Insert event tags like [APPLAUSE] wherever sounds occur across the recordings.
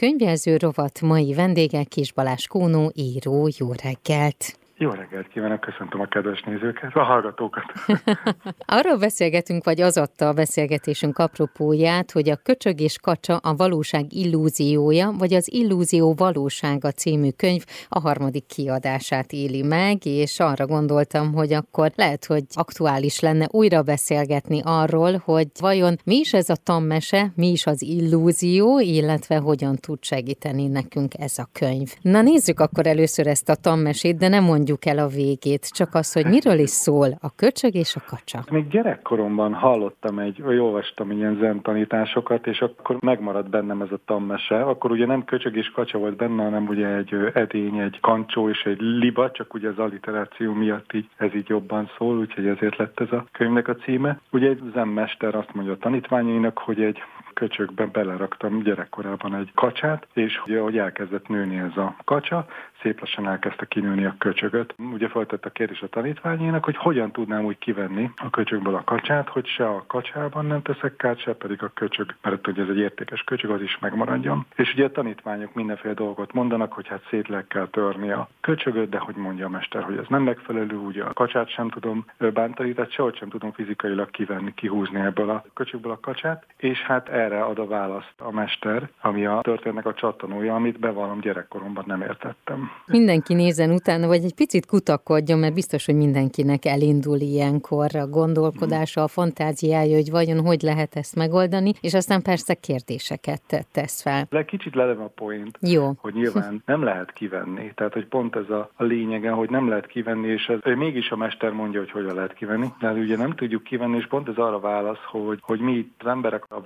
könyvjelző rovat mai vendége Kis Balázs Kónó, író. Jó reggelt! Jó reggelt kívánok, köszöntöm a kedves nézőket, a hallgatókat. [LAUGHS] Arról beszélgetünk, vagy az adta a beszélgetésünk apropóját, hogy a Köcsög és Kacsa a valóság illúziója, vagy az illúzió valósága című könyv a harmadik kiadását éli meg, és arra gondoltam, hogy akkor lehet, hogy aktuális lenne újra beszélgetni arról, hogy vajon mi is ez a tammese, mi is az illúzió, illetve hogyan tud segíteni nekünk ez a könyv. Na nézzük akkor először ezt a tammesét, de nem mondjuk mondjuk el a végét, csak az, hogy miről is szól a köcsög és a kacsa. Még gyerekkoromban hallottam egy, vagy olvastam ilyen zen tanításokat, és akkor megmaradt bennem ez a tammese. Akkor ugye nem köcsög és kacsa volt benne, hanem ugye egy edény, egy kancsó és egy liba, csak ugye az alliteráció miatt így ez így jobban szól, úgyhogy ezért lett ez a könyvnek a címe. Ugye egy zenmester azt mondja a tanítványainak, hogy egy köcsökbe beleraktam gyerekkorában egy kacsát, és ugye, hogy elkezdett nőni ez a kacsa, szép lassan elkezdte kinőni a köcsögöt. Ugye feltett a kérdés a tanítványének, hogy hogyan tudnám úgy kivenni a köcsögből a kacsát, hogy se a kacsában nem teszek kát, se pedig a köcsög, mert hogy ez egy értékes köcsög, az is megmaradjon. És ugye a tanítványok mindenféle dolgot mondanak, hogy hát szét le kell törni a köcsögöt, de hogy mondja a mester, hogy ez nem megfelelő, ugye a kacsát sem tudom bántani, tehát sehogy sem tudom fizikailag kivenni, kihúzni ebből a köcsögből a kacsát, és hát erre ad a választ a mester, ami a történetnek a csattanója, amit bevallom gyerekkoromban nem értettem. Mindenki nézen utána, vagy egy picit kutakodjon, mert biztos, hogy mindenkinek elindul ilyenkor a gondolkodása, a fantáziája, hogy vajon hogy lehet ezt megoldani, és aztán persze kérdéseket tesz fel. Le kicsit lelem a point, Jó. hogy nyilván nem lehet kivenni. Tehát, hogy pont ez a, a lényege, hogy nem lehet kivenni, és ez, mégis a mester mondja, hogy hogyan lehet kivenni. De hát ugye nem tudjuk kivenni, és pont ez arra válasz, hogy, hogy mi az emberek a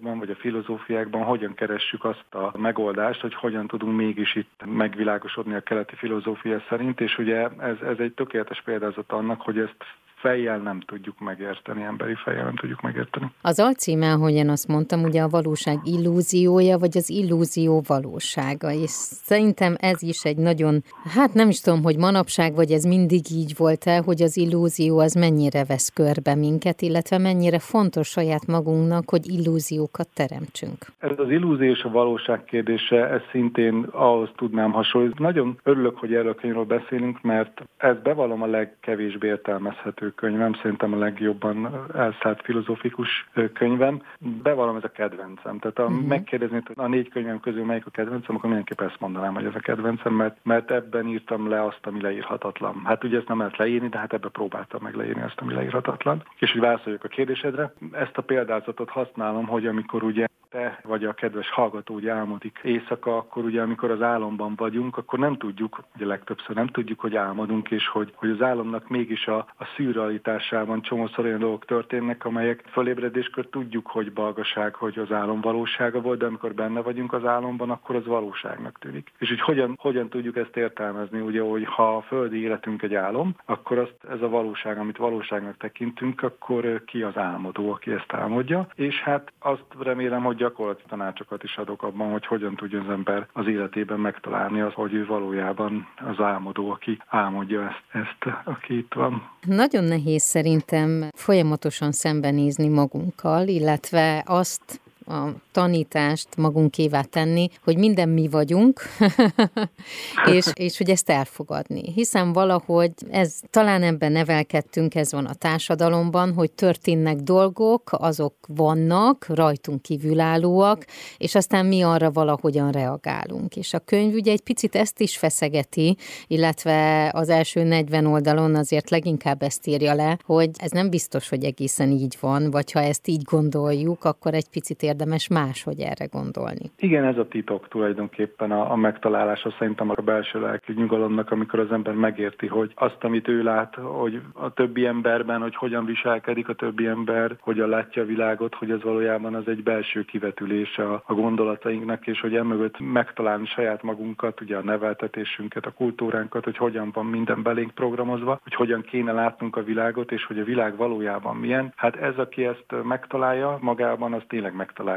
vallásokban, vagy a filozófiákban hogyan keressük azt a megoldást, hogy hogyan tudunk mégis itt megvilágosodni a keleti filozófia szerint, és ugye ez, ez egy tökéletes példázat annak, hogy ezt fejjel nem tudjuk megérteni, emberi fejjel nem tudjuk megérteni. Az alcíme, ahogyan azt mondtam, ugye a valóság illúziója, vagy az illúzió valósága, és szerintem ez is egy nagyon, hát nem is tudom, hogy manapság, vagy ez mindig így volt-e, hogy az illúzió az mennyire vesz körbe minket, illetve mennyire fontos saját magunknak, hogy illúziókat teremtsünk. Ez az illúzió és a valóság kérdése, ez szintén ahhoz tudnám hasonlítani. Nagyon örülök, hogy erről a könyvről beszélünk, mert ez bevallom a legkevésbé értelmezhető könyvem, szerintem a legjobban elszállt filozófikus könyvem. Bevallom, ez a kedvencem. Tehát ha uh-huh. megkérdezni, hogy a négy könyvem közül melyik a kedvencem, akkor mindenképpen ezt mondanám, hogy ez a kedvencem, mert, mert ebben írtam le azt, ami leírhatatlan. Hát ugye ezt nem lehet leírni, de hát ebbe próbáltam meg leírni azt, ami leírhatatlan. És hogy válaszoljak a kérdésedre, ezt a példázatot használom, hogy amikor ugye te vagy a kedves hallgató ugye álmodik éjszaka, akkor ugye amikor az álomban vagyunk, akkor nem tudjuk, ugye legtöbbször nem tudjuk, hogy álmodunk, és hogy, hogy az álomnak mégis a, a szűrrealitásában csomószor olyan dolgok történnek, amelyek fölébredéskor tudjuk, hogy balgaság, hogy az álom valósága volt, de amikor benne vagyunk az álomban, akkor az valóságnak tűnik. És hogy hogyan, hogyan tudjuk ezt értelmezni, ugye, hogy ha a földi életünk egy álom, akkor azt, ez a valóság, amit valóságnak tekintünk, akkor ki az álmodó, aki ezt álmodja. És hát azt remélem, hogy gyakorlati tanácsokat is adok abban, hogy hogyan tudja az ember az életében megtalálni az, hogy ő valójában az álmodó, aki álmodja ezt, ezt aki itt van. Nagyon nehéz szerintem folyamatosan szembenézni magunkkal, illetve azt a tanítást magunkévá tenni, hogy minden mi vagyunk, [LAUGHS] és, és hogy ezt elfogadni. Hiszen valahogy ez, talán ebben nevelkedtünk, ez van a társadalomban, hogy történnek dolgok, azok vannak, rajtunk kívülállóak, és aztán mi arra valahogyan reagálunk. És a könyv ugye egy picit ezt is feszegeti, illetve az első 40 oldalon azért leginkább ezt írja le, hogy ez nem biztos, hogy egészen így van, vagy ha ezt így gondoljuk, akkor egy picit érdemes máshogy erre gondolni. Igen, ez a titok tulajdonképpen a, a megtalálása szerintem a belső lelki nyugalomnak, amikor az ember megérti, hogy azt, amit ő lát, hogy a többi emberben, hogy hogyan viselkedik a többi ember, hogyan látja a világot, hogy ez valójában az egy belső kivetülése a, a gondolatainknak, és hogy emögött megtalálni saját magunkat, ugye a neveltetésünket, a kultúránkat, hogy hogyan van minden belénk programozva, hogy hogyan kéne látnunk a világot, és hogy a világ valójában milyen. Hát ez, aki ezt megtalálja magában, az tényleg megtalálja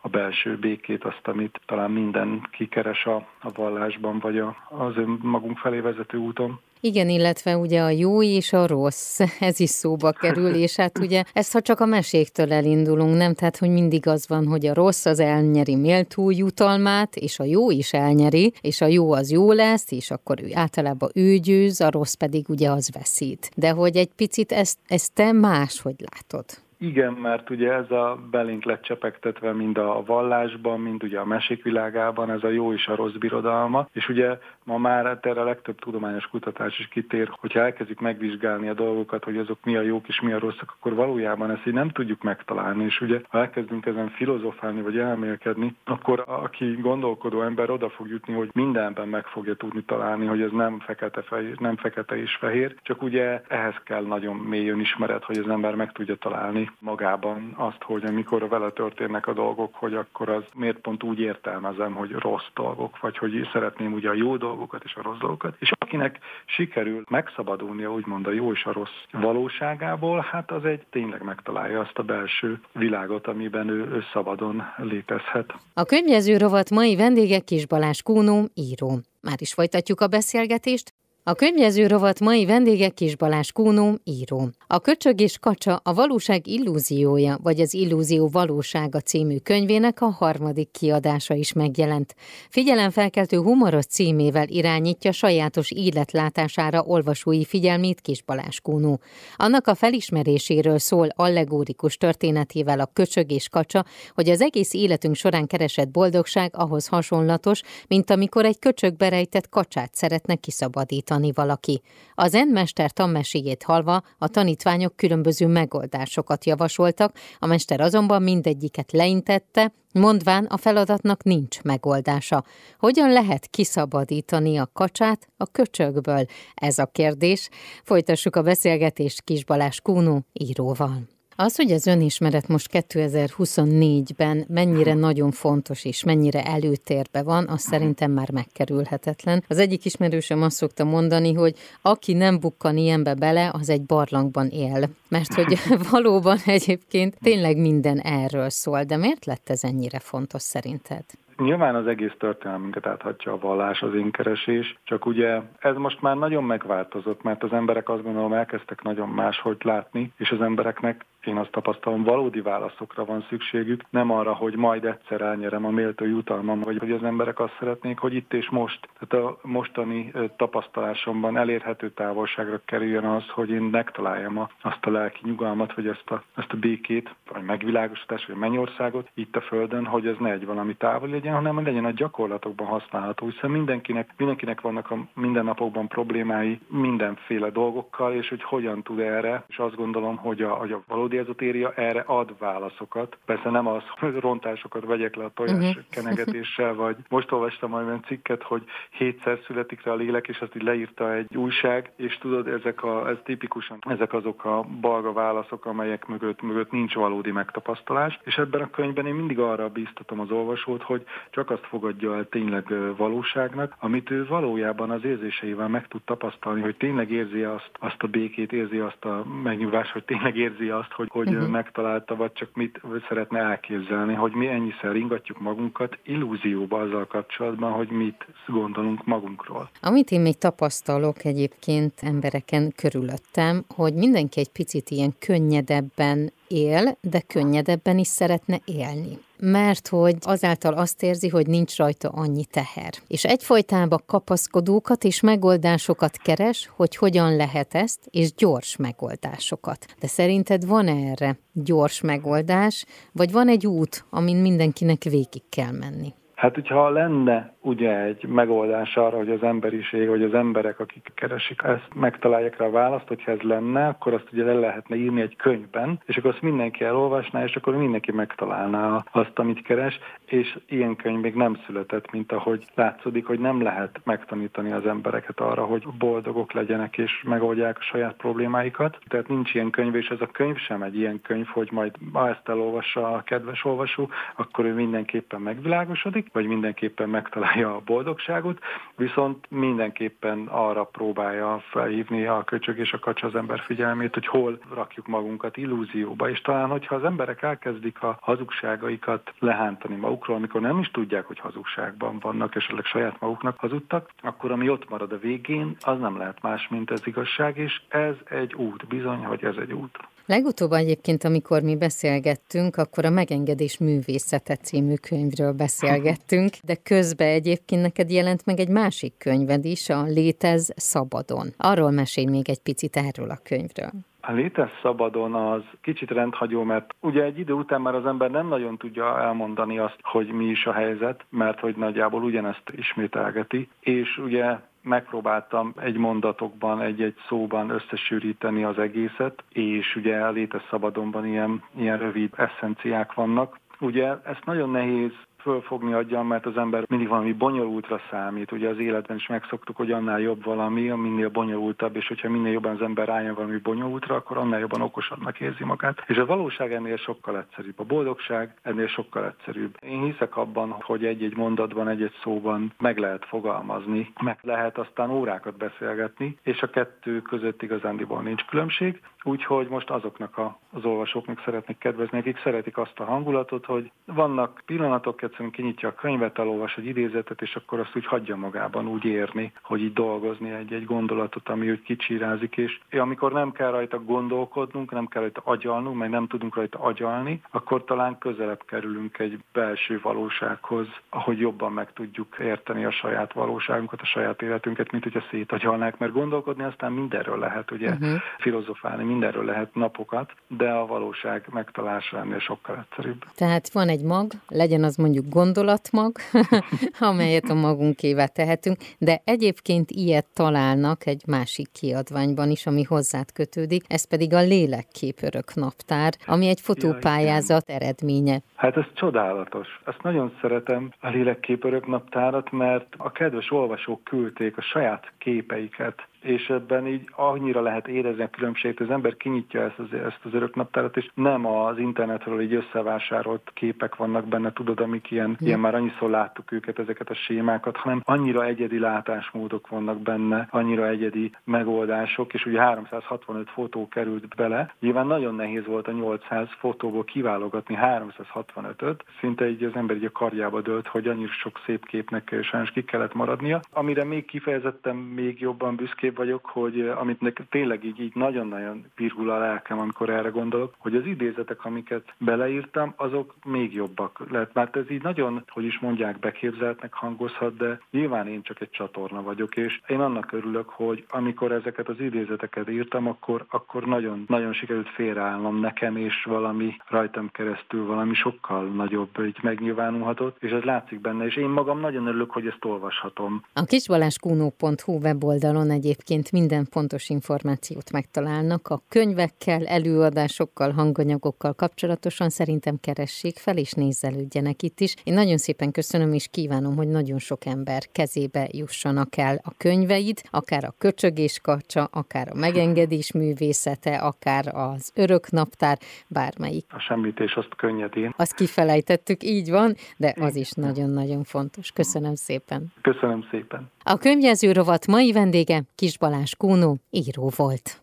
a belső békét, azt, amit talán minden kikeres a, a vallásban, vagy a, az magunk felé vezető úton. Igen, illetve ugye a jó és a rossz, ez is szóba kerül, és hát ugye ezt ha csak a meséktől elindulunk, nem? Tehát, hogy mindig az van, hogy a rossz az elnyeri méltó jutalmát, és a jó is elnyeri, és a jó az jó lesz, és akkor ő általában ő győz, a rossz pedig ugye az veszít. De hogy egy picit ezt, ezt te máshogy látod? Igen, mert ugye ez a belénk lett csepegtetve mind a vallásban, mind ugye a mesék világában, ez a jó és a rossz birodalma, és ugye ma már hát erre a legtöbb tudományos kutatás is kitér, hogyha elkezdjük megvizsgálni a dolgokat, hogy azok mi a jók és mi a rosszak, akkor valójában ezt így nem tudjuk megtalálni, és ugye ha elkezdünk ezen filozofálni vagy elmélkedni, akkor aki gondolkodó ember oda fog jutni, hogy mindenben meg fogja tudni találni, hogy ez nem fekete, fehér, nem fekete és fehér, csak ugye ehhez kell nagyon mély önismeret, hogy az ember meg tudja találni magában azt, hogy amikor vele történnek a dolgok, hogy akkor az miért pont úgy értelmezem, hogy rossz dolgok, vagy hogy szeretném ugye a jó dolgokat és a rossz dolgokat. És akinek sikerül megszabadulnia úgymond a jó és a rossz valóságából, hát az egy tényleg megtalálja azt a belső világot, amiben ő, ő szabadon létezhet. A könyvjező rovat mai vendége Kis Balázs Kúnó, író. Már is folytatjuk a beszélgetést, a könyvjező rovat mai vendége Kis Balázs Kúnó, író. A Köcsög és Kacsa a valóság illúziója, vagy az illúzió valósága című könyvének a harmadik kiadása is megjelent. Figyelemfelkeltő humoros címével irányítja sajátos életlátására olvasói figyelmét Kis Balázs Kúnó. Annak a felismeréséről szól allegórikus történetével a Köcsög és Kacsa, hogy az egész életünk során keresett boldogság ahhoz hasonlatos, mint amikor egy köcsög berejtett kacsát szeretne kiszabadítani tanítani valaki. Az endmester tanmeséjét halva a tanítványok különböző megoldásokat javasoltak, a mester azonban mindegyiket leintette, mondván a feladatnak nincs megoldása. Hogyan lehet kiszabadítani a kacsát a köcsökből? Ez a kérdés. Folytassuk a beszélgetést Kis Balázs Kúnó íróval. Az, hogy az önismeret most 2024-ben mennyire nagyon fontos és mennyire előtérbe van, az szerintem már megkerülhetetlen. Az egyik ismerősöm azt szokta mondani, hogy aki nem bukkan ilyenbe bele, az egy barlangban él. Mert hogy [LAUGHS] valóban egyébként tényleg minden erről szól. De miért lett ez ennyire fontos szerinted? Nyilván az egész történelmünket áthatja a vallás, az inkeresés, csak ugye ez most már nagyon megváltozott, mert az emberek azt gondolom elkezdtek nagyon máshogy látni, és az embereknek én azt tapasztalom, valódi válaszokra van szükségük, nem arra, hogy majd egyszer elnyerem a méltó jutalmam, vagy hogy az emberek azt szeretnék, hogy itt és most, tehát a mostani tapasztalásomban elérhető távolságra kerüljön az, hogy én megtaláljam azt a lelki nyugalmat, vagy ezt a, ezt a békét, vagy megvilágosítást, vagy mennyországot itt a Földön, hogy ez ne egy valami távol legyen, hanem legyen a gyakorlatokban használható, hiszen mindenkinek, mindenkinek vannak a mindennapokban problémái mindenféle dolgokkal, és hogy hogyan tud erre, és azt gondolom, hogy a, a valódi valódi ezotéria erre ad válaszokat. Persze nem az, [LAUGHS] hogy rontásokat vegyek le a tojás uh-huh. [LAUGHS] kenegetéssel, vagy most olvastam olyan cikket, hogy hétszer születik rá a lélek, és azt így leírta egy újság, és tudod, ezek a, ez tipikusan, ezek azok a balga válaszok, amelyek mögött, mögött nincs valódi megtapasztalás, és ebben a könyvben én mindig arra bíztatom az olvasót, hogy csak azt fogadja el tényleg valóságnak, amit ő valójában az érzéseivel meg tud tapasztalni, hogy tényleg érzi azt, azt a békét, érzi azt a megnyugvást, hogy tényleg érzi azt, hogy, hogy uh-huh. megtalálta, vagy csak mit szeretne elképzelni, hogy mi ennyiszer ringatjuk magunkat illúzióba azzal kapcsolatban, hogy mit gondolunk magunkról. Amit én még tapasztalok egyébként embereken körülöttem, hogy mindenki egy picit ilyen könnyedebben él, de könnyedebben is szeretne élni mert hogy azáltal azt érzi, hogy nincs rajta annyi teher. És egyfolytában kapaszkodókat és megoldásokat keres, hogy hogyan lehet ezt, és gyors megoldásokat. De szerinted van erre gyors megoldás, vagy van egy út, amin mindenkinek végig kell menni? Hát, hogyha lenne ugye egy megoldás arra, hogy az emberiség, vagy az emberek, akik keresik ezt, megtalálják rá a választ, hogyha ez lenne, akkor azt ugye le lehetne írni egy könyvben, és akkor azt mindenki elolvasná, és akkor mindenki megtalálná azt, amit keres, és ilyen könyv még nem született, mint ahogy látszódik, hogy nem lehet megtanítani az embereket arra, hogy boldogok legyenek, és megoldják a saját problémáikat. Tehát nincs ilyen könyv, és ez a könyv sem egy ilyen könyv, hogy majd ha ezt elolvassa a kedves olvasó, akkor ő mindenképpen megvilágosodik, vagy mindenképpen megtalálja a boldogságot, viszont mindenképpen arra próbálja felhívni a köcsög és a kacs az ember figyelmét, hogy hol rakjuk magunkat illúzióba, és talán, hogyha az emberek elkezdik a hazugságaikat lehántani magukról, amikor nem is tudják, hogy hazugságban vannak, és esetleg saját maguknak hazudtak, akkor ami ott marad a végén, az nem lehet más, mint ez igazság, és ez egy út, bizony, hogy ez egy út. Legutóbb egyébként, amikor mi beszélgettünk, akkor a Megengedés művészete című könyvről beszélgettünk, de közben egyébként neked jelent meg egy másik könyved is, a Létez szabadon. Arról mesélj még egy picit erről a könyvről. A létez szabadon az kicsit rendhagyó, mert ugye egy idő után már az ember nem nagyon tudja elmondani azt, hogy mi is a helyzet, mert hogy nagyjából ugyanezt ismételgeti, és ugye megpróbáltam egy mondatokban, egy-egy szóban összesűríteni az egészet, és ugye a létez szabadonban ilyen, ilyen rövid eszenciák vannak. Ugye ezt nagyon nehéz fölfogni adjam, mert az ember mindig valami bonyolultra számít. Ugye az életben is megszoktuk, hogy annál jobb valami, minél bonyolultabb, és hogyha minél jobban az ember rájön valami bonyolultra, akkor annál jobban okosabbnak érzi magát. És a valóság ennél sokkal egyszerűbb. A boldogság ennél sokkal egyszerűbb. Én hiszek abban, hogy egy-egy mondatban, egy-egy szóban meg lehet fogalmazni, meg lehet aztán órákat beszélgetni, és a kettő között igazándiból nincs különbség. Úgyhogy most azoknak a, az olvasóknak szeretnék kedvezni, akik szeretik azt a hangulatot, hogy vannak pillanatok, egyszerűen kinyitja a könyvet, elolvas egy idézetet, és akkor azt úgy hagyja magában úgy érni, hogy így dolgozni egy-egy gondolatot, ami úgy kicsirázik, és amikor nem kell rajta gondolkodnunk, nem kell rajta agyalnunk, meg nem tudunk rajta agyalni, akkor talán közelebb kerülünk egy belső valósághoz, ahogy jobban meg tudjuk érteni a saját valóságunkat, a saját életünket, mint hogyha szétagyalnák, mert gondolkodni aztán mindenről lehet, ugye, uh-huh. filozofálni, mindenről lehet napokat, de a valóság megtalálása ennél sokkal egyszerűbb. Tehát van egy mag, legyen az mondjuk gondolatmag, [LAUGHS] amelyet a magunkévá tehetünk, de egyébként ilyet találnak egy másik kiadványban is, ami hozzád kötődik, ez pedig a Lélekképörök naptár, ami egy fotópályázat ja, eredménye. Hát ez csodálatos. Ezt nagyon szeretem a Lélekképörök naptárat, mert a kedves olvasók küldték a saját képeiket és ebben így annyira lehet érezni a különbséget, az ember kinyitja ezt az, ezt az öröknaptárat, és nem az internetről így összevásárolt képek vannak benne, tudod, amik ilyen, mm. ilyen már annyiszor láttuk őket, ezeket a sémákat, hanem annyira egyedi látásmódok vannak benne, annyira egyedi megoldások, és ugye 365 fotó került bele. Nyilván nagyon nehéz volt a 800 fotóból kiválogatni 365-öt, szinte így az ember így a karjába dölt, hogy annyira sok szép képnek sajnos ki kellett maradnia. Amire még kifejezetten még jobban büszké büszkébb vagyok, hogy eh, amit nekem tényleg így, így nagyon-nagyon virgul a lelkem, amikor erre gondolok, hogy az idézetek, amiket beleírtam, azok még jobbak lehet. Mert ez így nagyon, hogy is mondják, beképzeltnek hangozhat, de nyilván én csak egy csatorna vagyok, és én annak örülök, hogy amikor ezeket az idézeteket írtam, akkor, akkor nagyon, nagyon sikerült félreállnom nekem, és valami rajtam keresztül valami sokkal nagyobb így megnyilvánulhatott, és ez látszik benne, és én magam nagyon örülök, hogy ezt olvashatom. A kisbaláskunó.hu weboldalon egyéb egyébként minden fontos információt megtalálnak. A könyvekkel, előadásokkal, hanganyagokkal kapcsolatosan szerintem keressék fel, és nézzelődjenek itt is. Én nagyon szépen köszönöm, és kívánom, hogy nagyon sok ember kezébe jussanak el a könyveid, akár a köcsögés kacsa, akár a megengedés művészete, akár az örök naptár, bármelyik. A semmítés azt könnyedén. Azt kifelejtettük, így van, de az is nagyon-nagyon fontos. Köszönöm szépen. Köszönöm szépen. A könyvjelző rovat mai vendége Kis Balázs Kónó író volt.